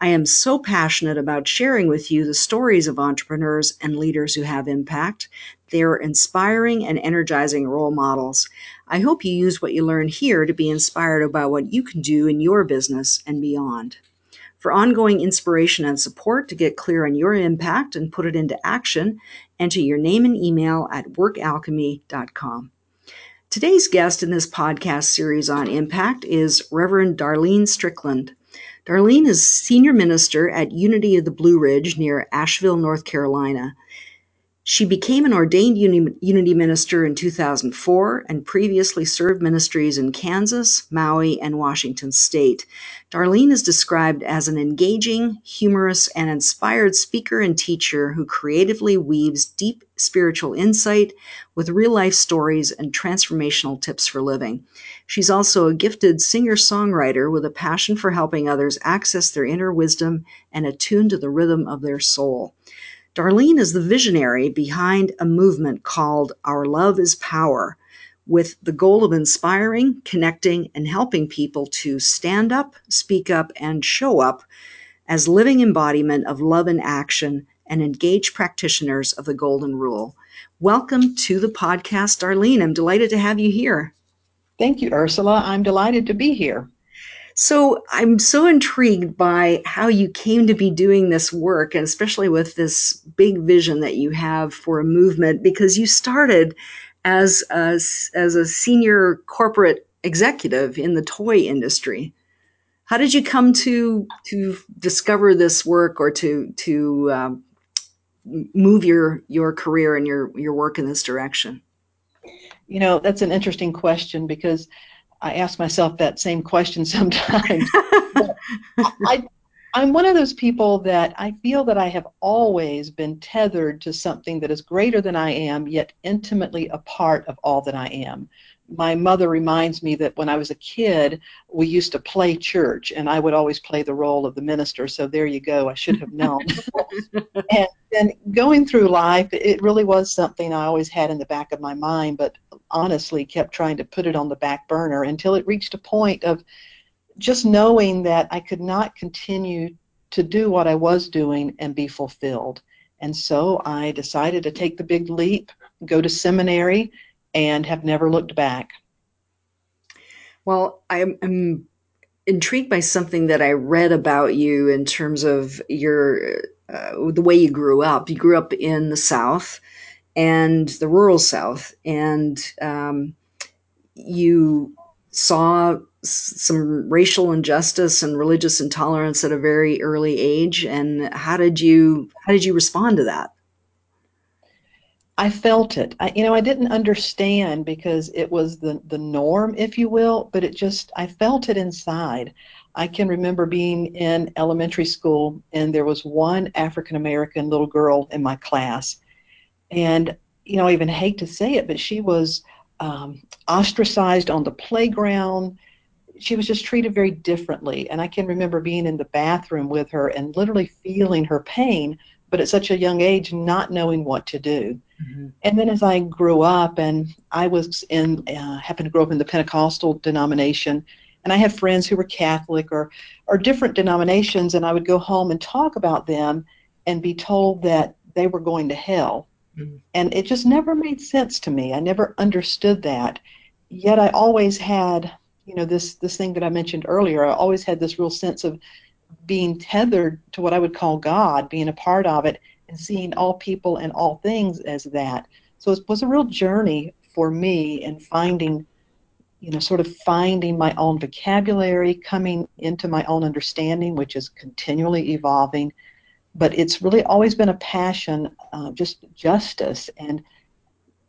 I am so passionate about sharing with you the stories of entrepreneurs and leaders who have impact. They're inspiring and energizing role models. I hope you use what you learn here to be inspired about what you can do in your business and beyond. For ongoing inspiration and support to get clear on your impact and put it into action, enter your name and email at workalchemy.com. Today's guest in this podcast series on impact is Reverend Darlene Strickland. Darlene is senior minister at Unity of the Blue Ridge near Asheville, North Carolina. She became an ordained Unity minister in 2004 and previously served ministries in Kansas, Maui, and Washington state. Darlene is described as an engaging, humorous, and inspired speaker and teacher who creatively weaves deep spiritual insight with real life stories and transformational tips for living. She's also a gifted singer songwriter with a passion for helping others access their inner wisdom and attune to the rhythm of their soul. Darlene is the visionary behind a movement called Our Love is Power, with the goal of inspiring, connecting, and helping people to stand up, speak up, and show up as living embodiment of love in action and engaged practitioners of the Golden Rule. Welcome to the podcast, Darlene. I'm delighted to have you here. Thank you, Ursula. I'm delighted to be here. So I'm so intrigued by how you came to be doing this work, and especially with this big vision that you have for a movement, because you started as a, as a senior corporate executive in the toy industry. How did you come to to discover this work or to to um, move your your career and your your work in this direction? You know, that's an interesting question because I ask myself that same question sometimes. I, I'm one of those people that I feel that I have always been tethered to something that is greater than I am, yet intimately a part of all that I am my mother reminds me that when I was a kid, we used to play church, and I would always play the role of the minister. So there you go. I should have known. and, and going through life, it really was something I always had in the back of my mind, but honestly kept trying to put it on the back burner until it reached a point of just knowing that I could not continue to do what I was doing and be fulfilled. And so I decided to take the big leap, go to seminary, and have never looked back. Well, I'm, I'm intrigued by something that I read about you in terms of your uh, the way you grew up. You grew up in the South and the rural South, and um, you saw some racial injustice and religious intolerance at a very early age. And how did you how did you respond to that? I felt it. I, you know, I didn't understand because it was the the norm, if you will, but it just I felt it inside. I can remember being in elementary school and there was one African American little girl in my class, and you know, I even hate to say it, but she was um, ostracized on the playground. She was just treated very differently, and I can remember being in the bathroom with her and literally feeling her pain, but at such a young age, not knowing what to do Mm-hmm. And then as I grew up, and I was in, uh, happened to grow up in the Pentecostal denomination, and I had friends who were Catholic or, or different denominations, and I would go home and talk about them and be told that they were going to hell. Mm-hmm. And it just never made sense to me. I never understood that. Yet I always had, you know, this this thing that I mentioned earlier. I always had this real sense of being tethered to what I would call God, being a part of it, and seeing all people and all things as that. So it was a real journey for me in finding, you know, sort of finding my own vocabulary, coming into my own understanding, which is continually evolving. But it's really always been a passion, uh, just justice and,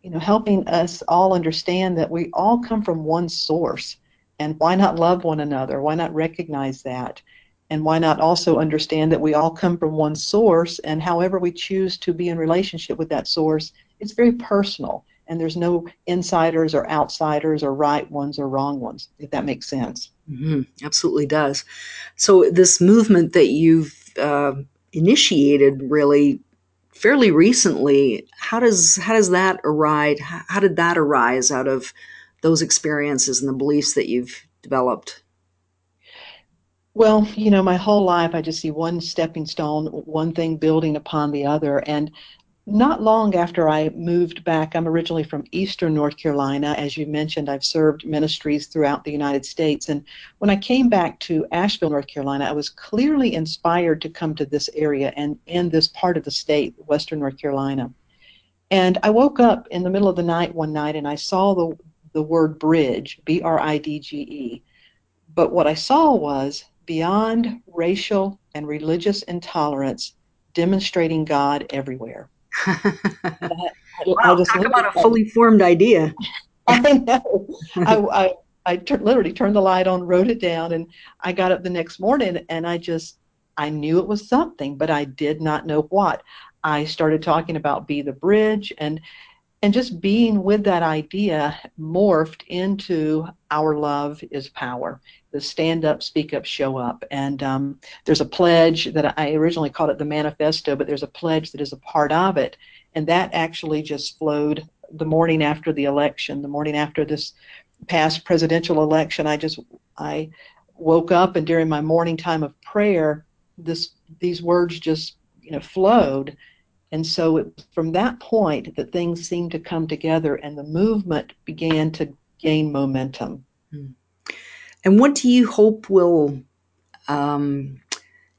you know, helping us all understand that we all come from one source. And why not love one another? Why not recognize that? And why not also understand that we all come from one source, and however we choose to be in relationship with that source, it's very personal, and there's no insiders or outsiders or right ones or wrong ones, if that makes sense. Mm-hmm. Absolutely does. So, this movement that you've uh, initiated really fairly recently, how does how does that arise? How did that arise out of those experiences and the beliefs that you've developed? Well, you know, my whole life I just see one stepping stone, one thing building upon the other. And not long after I moved back, I'm originally from Eastern North Carolina. As you mentioned, I've served ministries throughout the United States. And when I came back to Asheville, North Carolina, I was clearly inspired to come to this area and in this part of the state, Western North Carolina. And I woke up in the middle of the night one night and I saw the, the word bridge, B R I D G E. But what I saw was beyond racial and religious intolerance, demonstrating God everywhere. wow, talk about a fully formed idea. I know. I I, I, literally turned the light on, wrote it down, and I got up the next morning and I just, I knew it was something, but I did not know what. I started talking about Be the Bridge and and just being with that idea morphed into our love is power. The stand up speak up show up. And um, there's a pledge that i originally called it the manifesto but there's a pledge that is a part of it. And that actually just flowed the morning after the election the morning after this past presidential election. I just i woke up and during my morning time of prayer this these words just you know flowed and so it, from that point that things seemed to come together and the movement began to gain momentum. Hmm. And what do you hope will um,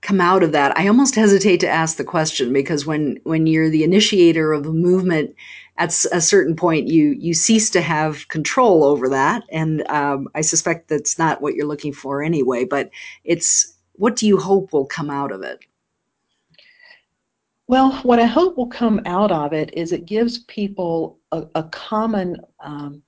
come out of that? I almost hesitate to ask the question because when when you're the initiator of a movement, at a certain point you you cease to have control over that, and um, I suspect that's not what you're looking for anyway. But it's what do you hope will come out of it? Well, what I hope will come out of it is it gives people a, a common um,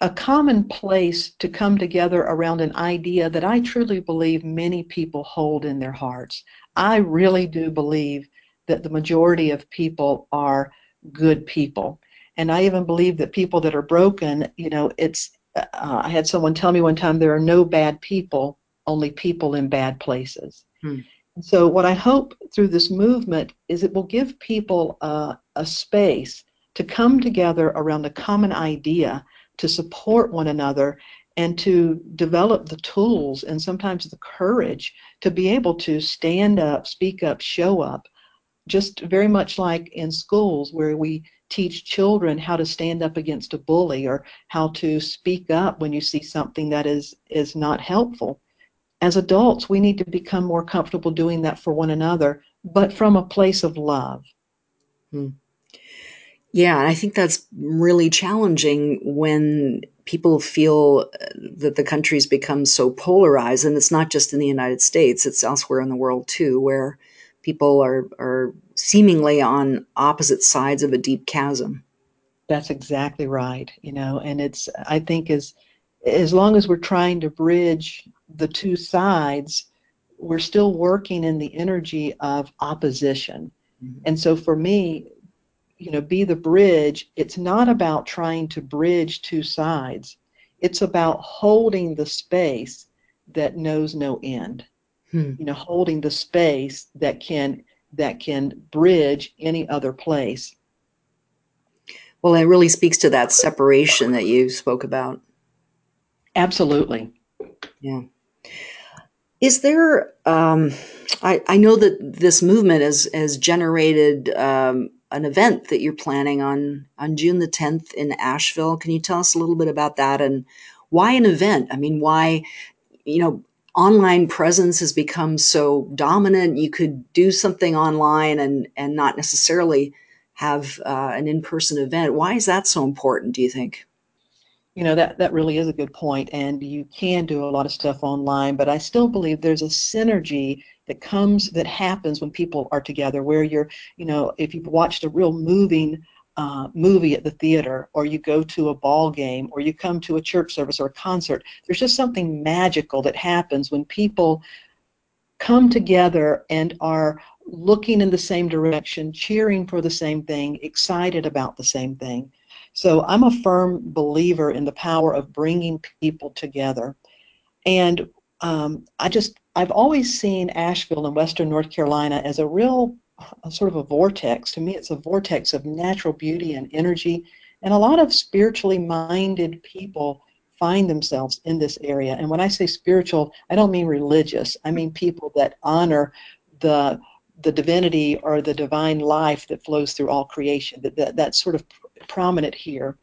a common place to come together around an idea that I truly believe many people hold in their hearts. I really do believe that the majority of people are good people. And I even believe that people that are broken, you know, it's, uh, I had someone tell me one time there are no bad people, only people in bad places. Hmm. So, what I hope through this movement is it will give people uh, a space to come together around a common idea, to support one another, and to develop the tools and sometimes the courage to be able to stand up, speak up, show up, just very much like in schools where we teach children how to stand up against a bully or how to speak up when you see something that is is not helpful as adults, we need to become more comfortable doing that for one another, but from a place of love. Hmm. Yeah, and I think that's really challenging when people feel uh, that the country's become so polarized, and it's not just in the United States; it's elsewhere in the world too, where people are are seemingly on opposite sides of a deep chasm. That's exactly right. You know, and it's I think as as long as we're trying to bridge the two sides, we're still working in the energy of opposition. Mm-hmm. And so for me, you know, be the bridge, it's not about trying to bridge two sides. It's about holding the space that knows no end. Hmm. You know, holding the space that can that can bridge any other place. Well, it really speaks to that separation that you spoke about. Absolutely. Yeah. Is there? Um, I, I know that this movement has has generated um, an event that you're planning on on June the 10th in Asheville. Can you tell us a little bit about that and why an event? I mean, why you know online presence has become so dominant. You could do something online and and not necessarily have uh, an in person event. Why is that so important? Do you think? You know that that really is a good point and you can do a lot of stuff online but i still believe there's a synergy that comes that happens when people are together where you're you know if you've watched a real moving uh, movie at the theater or you go to a ball game or you come to a church service or a concert there's just something magical that happens when people come together and are looking in the same direction, cheering for the same thing, excited about the same thing. So I'm a firm believer in the power of bringing people together. And um, I just, I've always seen Asheville in Western North Carolina as a real a sort of a vortex. To me, it's a vortex of natural beauty and energy. And a lot of spiritually minded people find themselves in this area. And when I say spiritual, I don't mean religious. I mean people that honor the the divinity or the divine life that flows through all creation. That, that that's sort of prominent here.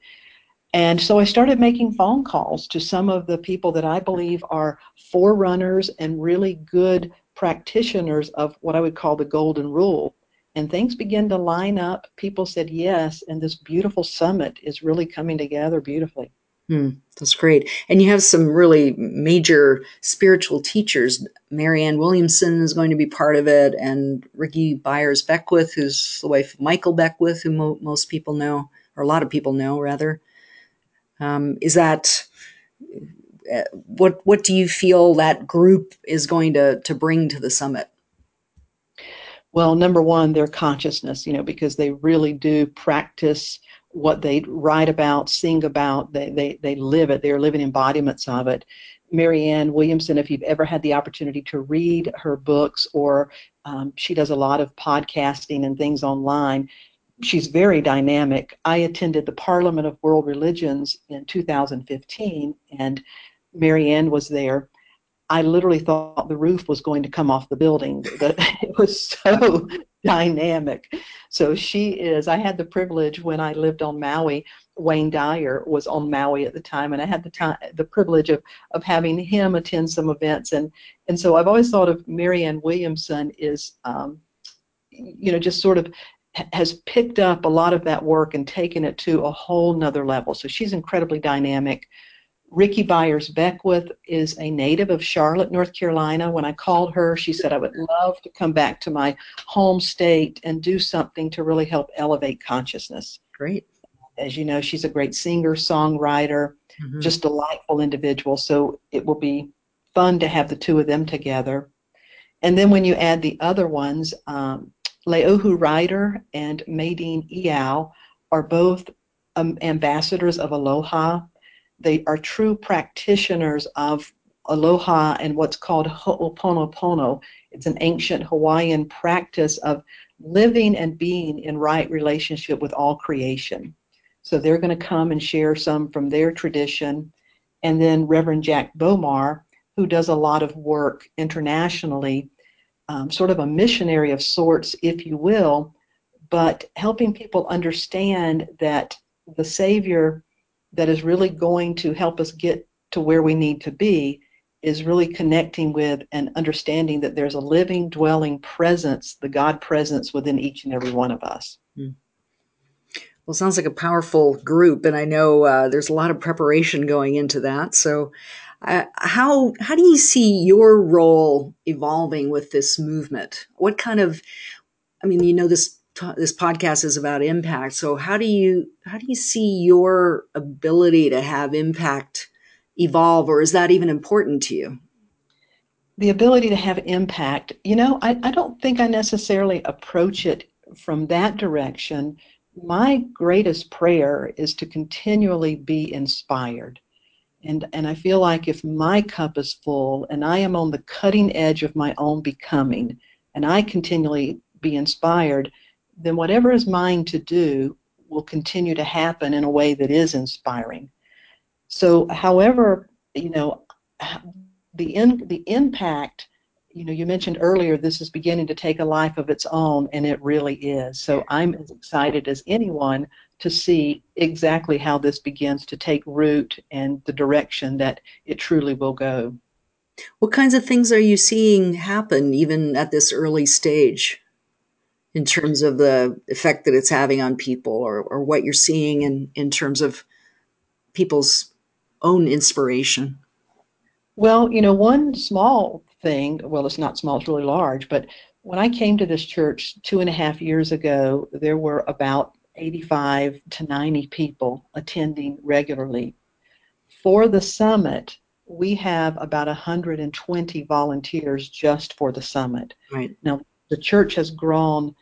And so I started making phone calls to some of the people that I believe are forerunners and really good practitioners of what I would call the golden rule. And things began to line up. People said yes, and this beautiful summit is really coming together beautifully. Hmm, that's great. And you have some really major spiritual teachers. Marianne Williamson is going to be part of it, and Rickie Byers Beckwith, who's the wife of Michael Beckwith, who mo- most people know, or a lot of people know, rather. Um, is that uh, what? What do you feel that group is going to to bring to the summit? Well, number one, their consciousness, you know, because they really do practice what they write about, sing about, they, they, they live it. They're living embodiments of it. Marianne Williamson, if you've ever had the opportunity to read her books, or um, she does a lot of podcasting and things online, she's very dynamic. I attended the Parliament of World Religions in 2015, and Marianne was there. I literally thought the roof was going to come off the building. But it was so dynamic. So she is, I had the privilege when I lived on Maui, Wayne Dyer was on Maui at the time, and I had the time, the privilege of, of having him attend some events. And, and so I've always thought of Marianne Williamson is, um, you know, just sort of has picked up a lot of that work and taken it to a whole nother level. So she's incredibly dynamic. Rickie Byers Beckwith is a native of Charlotte, North Carolina. When I called her, she said, I would love to come back to my home state and do something to really help elevate consciousness. Great. As you know, she's a great singer, songwriter, mm-hmm. just delightful individual. So it will be fun to have the two of them together. And then when you add the other ones, um, Leohu Ryder and Maydeen Eyal are both um, ambassadors of Aloha they are true practitioners of aloha and what's called ho'oponopono. It's an ancient Hawaiian practice of living and being in right relationship with all creation. So they're going to come and share some from their tradition. And then Reverend Jack Bomar, who does a lot of work internationally, um, sort of a missionary of sorts, if you will, but helping people understand that the Savior that is really going to help us get to where we need to be is really connecting with and understanding that there's a living, dwelling presence, the God presence within each and every one of us. Hmm. Well, sounds like a powerful group, and I know uh, there's a lot of preparation going into that. So, uh, how how do you see your role evolving with this movement? What kind of, I mean, you know, this this podcast is about impact. So how do you how do you see your ability to have impact evolve, or is that even important to you? The ability to have impact, you know, I, I don't think I necessarily approach it from that direction. My greatest prayer is to continually be inspired. And, and I feel like if my cup is full and I am on the cutting edge of my own becoming, and I continually be inspired, then whatever is mine to do will continue to happen in a way that is inspiring. So, however, you know, the in, the impact, you know, you mentioned earlier this is beginning to take a life of its own, and it really is. So, I'm as excited as anyone to see exactly how this begins to take root and the direction that it truly will go. What kinds of things are you seeing happen even at this early stage? In terms of the effect that it's having on people or, or what you're seeing in, in terms of people's own inspiration? Well, you know, one small thing, well, it's not small, it's really large, but when I came to this church two and a half years ago, there were about 85 to 90 people attending regularly. For the summit, we have about 120 volunteers just for the summit. Right. Now, the church has grown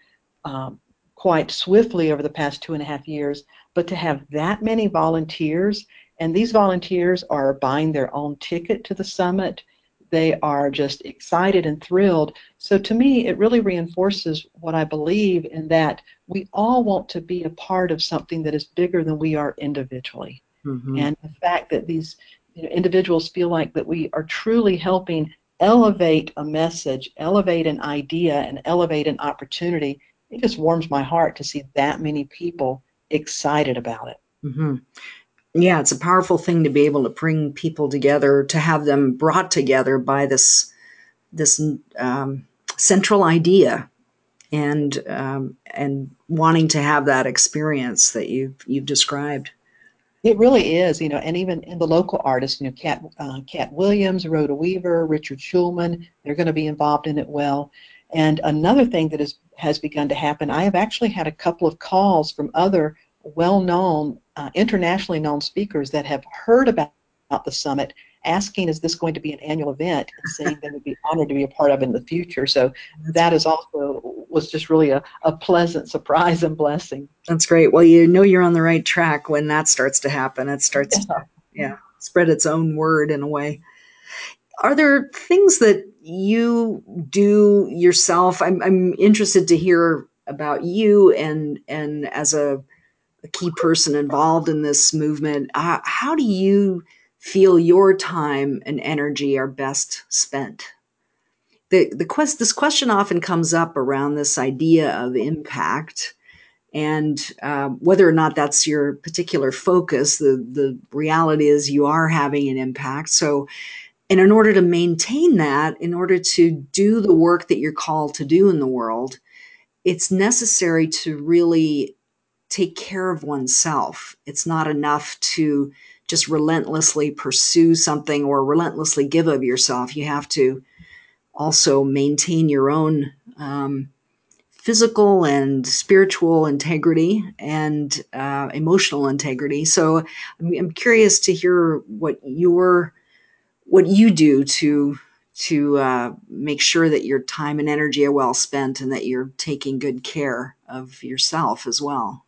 um, quite swiftly over the past two and a half years, but to have that many volunteers, and these volunteers are buying their own ticket to the summit, they are just excited and thrilled. So to me, it really reinforces what I believe in that we all want to be a part of something that is bigger than we are individually. Mm-hmm. And the fact that these you know, individuals feel like that we are truly helping elevate a message, elevate an idea, and elevate an opportunity, it just warms my heart to see that many people excited about it. Mm-hmm. Yeah, it's a powerful thing to be able to bring people together, to have them brought together by this this um, central idea, and um, and wanting to have that experience that you've you've described. It really is, you know, and even in the local artists, you know, Cat uh, Cat Williams, Rhoda Weaver, Richard Schulman, they're going to be involved in it well. And another thing that is, has begun to happen, I have actually had a couple of calls from other well-known, uh, internationally known speakers that have heard about, about the summit asking, is this going to be an annual event, and saying they would be honored to be a part of in the future. So that is also was just really a, a pleasant surprise and blessing. That's great. Well, you know you're on the right track when that starts to happen. It starts yeah. to yeah, spread its own word in a way. Are there things that you do yourself? I'm, I'm interested to hear about you and and as a, a key person involved in this movement. Uh, how do you feel your time and energy are best spent? The, the quest, this question often comes up around this idea of impact and uh, whether or not that's your particular focus. The, the reality is you are having an impact. So, and in order to maintain that, in order to do the work that you're called to do in the world, it's necessary to really take care of oneself. It's not enough to just relentlessly pursue something or relentlessly give of yourself. You have to also maintain your own um, physical and spiritual integrity and uh, emotional integrity. So I'm, I'm, curious to hear what your what you do to to uh, make sure that your time and energy are well spent and that you're taking good care of yourself as well.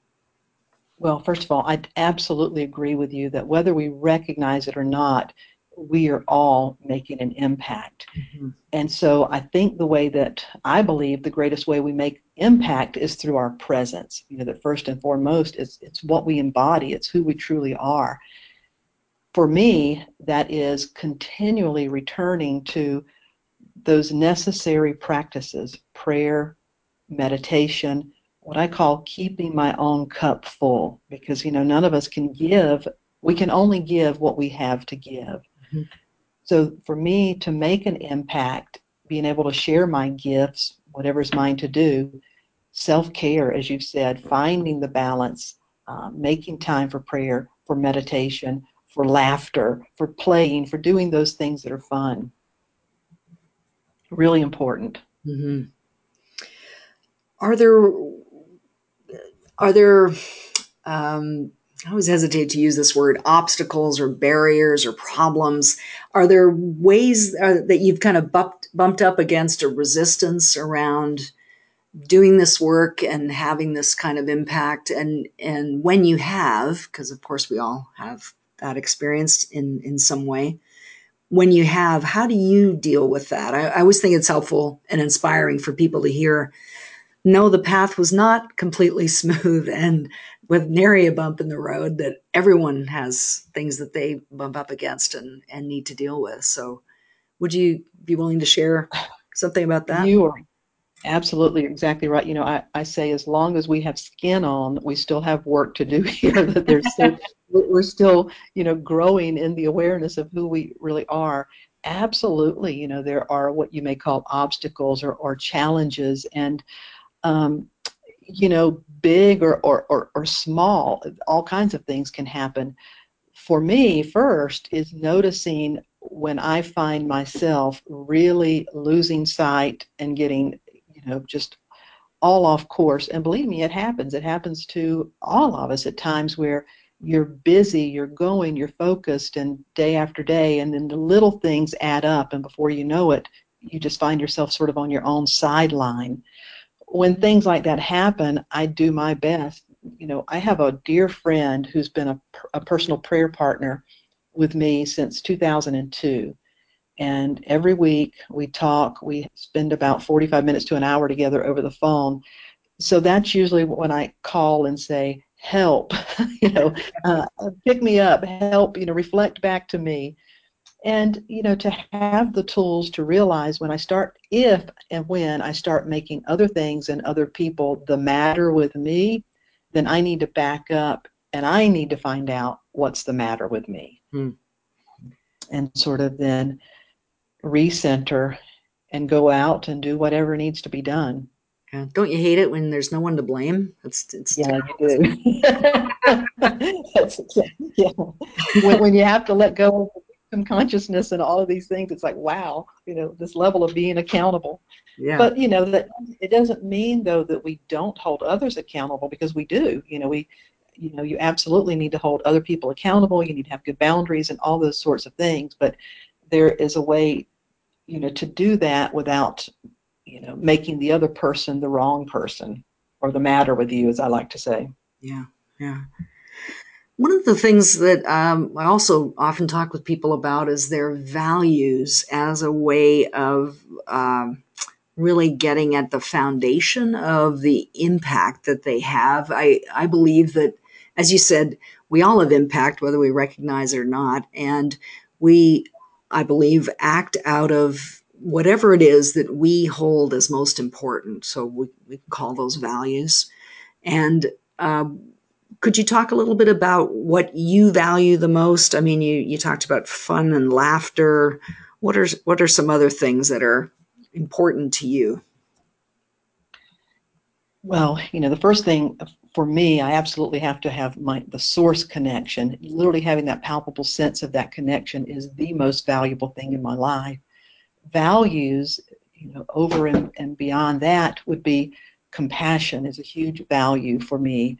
Well, first of all, I absolutely agree with you that whether we recognize it or not, we are all making an impact. Mm-hmm. And so I think the way that I believe the greatest way we make impact is through our presence. You know, that first and foremost is it's what we embody, it's who we truly are. For me, that is continually returning to those necessary practices, prayer, meditation, what I call keeping my own cup full because you know none of us can give we can only give what we have to give. Mm-hmm. So for me to make an impact, being able to share my gifts, whatever's mine to do, self-care as you've said, finding the balance, uh, making time for prayer, for meditation, for laughter, for playing, for doing those things that are fun. Really important. Mm-hmm. Are there are there um, I always hesitate to use this word obstacles or barriers or problems. Are there ways uh, that you've kind of bumped, bumped up against a resistance around doing this work and having this kind of impact? And, and when you have, because of course we all have that experience in, in some way, when you have, how do you deal with that? I, I always think it's helpful and inspiring for people to hear no, the path was not completely smooth and with nary a bump in the road that everyone has things that they bump up against and, and need to deal with. So would you be willing to share something about that? You are absolutely exactly right. You know, I, I say as long as we have skin on, we still have work to do here, that there's still, we're still, you know, growing in the awareness of who we really are. Absolutely, you know, there are what you may call obstacles or, or challenges. And um, you know, big or, or, or, or small, all kinds of things can happen. For me, first, is noticing when I find myself really losing sight and getting, you know, just all off course. And believe me, it happens. It happens to all of us at times where you're busy, you're going, you're focused, and day after day, and then the little things add up, and before you know it, you just find yourself sort of on your own sideline. When things like that happen, I do my best. You know, I have a dear friend who's been a, a personal prayer partner with me since 2002. And every week we talk, we spend about 45 minutes to an hour together over the phone. So that's usually when I call and say, help, you know, uh, pick me up, help, you know, reflect back to me. And, you know, to have the tools to realize when I start, if and when I start making other things and other people the matter with me, then I need to back up and I need to find out what's the matter with me. Hmm. And sort of then recenter and go out and do whatever needs to be done. Yeah. Don't you hate it when there's no one to blame? It's, it's yeah, you do. That's, yeah. When, when you have to let go of some consciousness and all of these things, it's like, wow, you know, this level of being accountable. Yeah. But you know that it doesn't mean though that we don't hold others accountable because we do. You know, we, you know, you absolutely need to hold other people accountable. You need to have good boundaries and all those sorts of things. But there is a way you know, to do that without, you know, making the other person the wrong person or the matter with you, as I like to say. Yeah, yeah. One of the things that um, I also often talk with people about is their values as a way of um, really getting at the foundation of the impact that they have. I, I believe that, as you said, we all have impact, whether we recognize it or not. And we I believe, act out of whatever it is that we hold as most important. So we, we call those values. And um, could you talk a little bit about what you value the most? I mean, you, you talked about fun and laughter. What are, what are some other things that are important to you? Well, you know, the first thing for me, I absolutely have to have my the source connection. Literally having that palpable sense of that connection is the most valuable thing in my life. Values, you know, over and, and beyond that would be compassion is a huge value for me.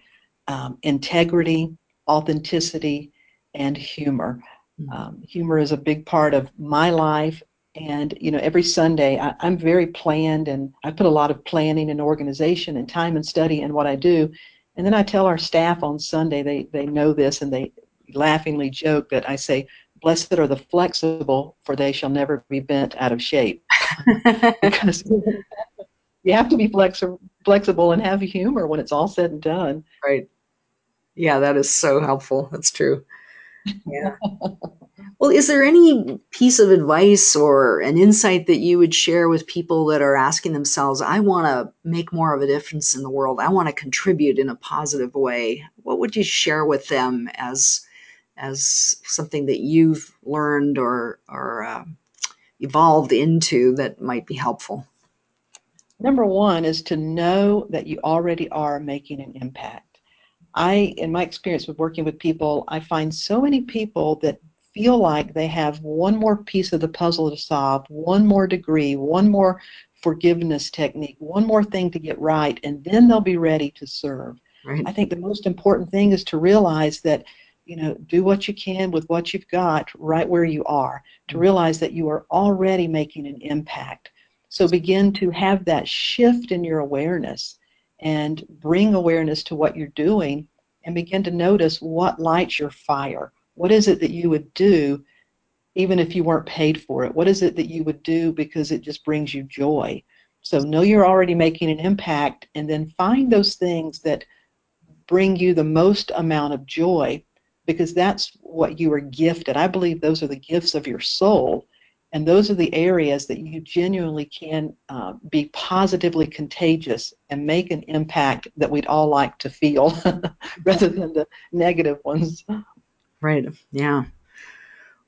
Um, integrity, authenticity, and humor. Hmm. Um, humor is a big part of my life and you know every sunday I, am very planned and i put a lot of planning and organization and time and study in what i do. And then i tell our staff on sunday they they know this and they laughingly joke that i say blessed are the flexible for they shall never be bent out of shape. Because you have to be flexi- flexible and have humor when it's all said and done. Right. Yeah that is so helpful. That's true yeah well, is there any piece of advice or an insight that you would share with people that are asking themselves, I want to make more of a difference in the world. I want to contribute in a positive way. What would you share with them as as something that you've learned or or uh, evolved into that might be helpful? Number one is to know that you already are making an impact. I, in my experience with working with people, I find so many people that feel like they have one more piece of the puzzle to solve, one more degree, one more forgiveness technique, one more thing to get right, and then they'll be ready to serve. Right. I think the most important thing is to realize that, you know, do what you can with what you've got right where you are, to mm-hmm. realize that you are already making an impact. So begin to have that shift in your awareness and bring awareness to what you're doing and begin to notice what lights your fire what is it that you would do even if you weren't paid for it? What is it that you would do because it just brings you joy? So know you're already making an impact and then find those things that bring you the most amount of joy because that's what you are gifted. I believe those are the gifts of your soul. And those are the areas that you genuinely can uh, be positively contagious and make an impact that we'd all like to feel rather than the negative ones. Right. Yeah.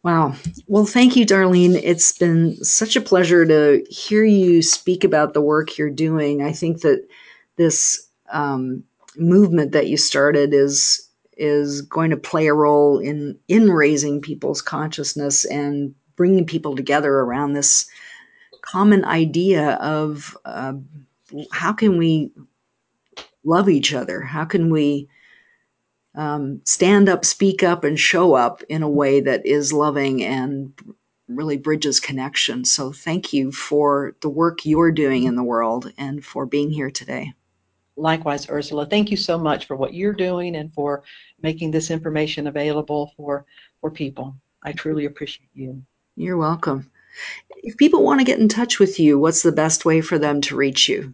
Wow. Well, thank you, Darlene. It's been such a pleasure to hear you speak about the work you're doing. I think that this um, movement that you started is is going to play a role in in raising people's consciousness and bringing people together around this common idea of uh, how can we love each other? How can we um, stand up, speak up, and show up in a way that is loving and really bridges connection. So thank you for the work you're doing in the world and for being here today. Likewise, Ursula, thank you so much for what you're doing and for making this information available for, for people. I truly appreciate you. You're welcome. If people want to get in touch with you, what's the best way for them to reach you?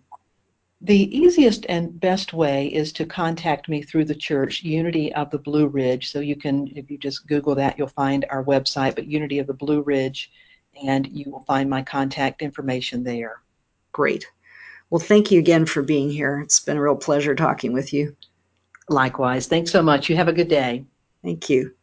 The easiest and best way is to contact me through the church, Unity of the Blue Ridge. So you can, if you just Google that, you'll find our website, but Unity of the Blue Ridge, and you will find my contact information there. Great. Well, thank you again for being here. It's been a real pleasure talking with you. Likewise. Thanks so much. You have a good day. Thank you.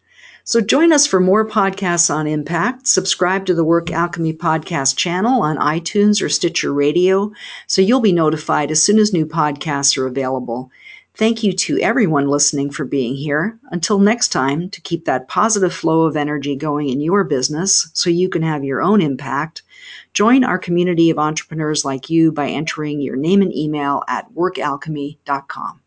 So join us for more podcasts on impact. Subscribe to the Work Alchemy podcast channel on iTunes or Stitcher Radio so you'll be notified as soon as new podcasts are available. Thank you to everyone listening for being here. Until next time, to keep that positive flow of energy going in your business so you can have your own impact, join our community of entrepreneurs like you by entering your name and email at workalchemy.com.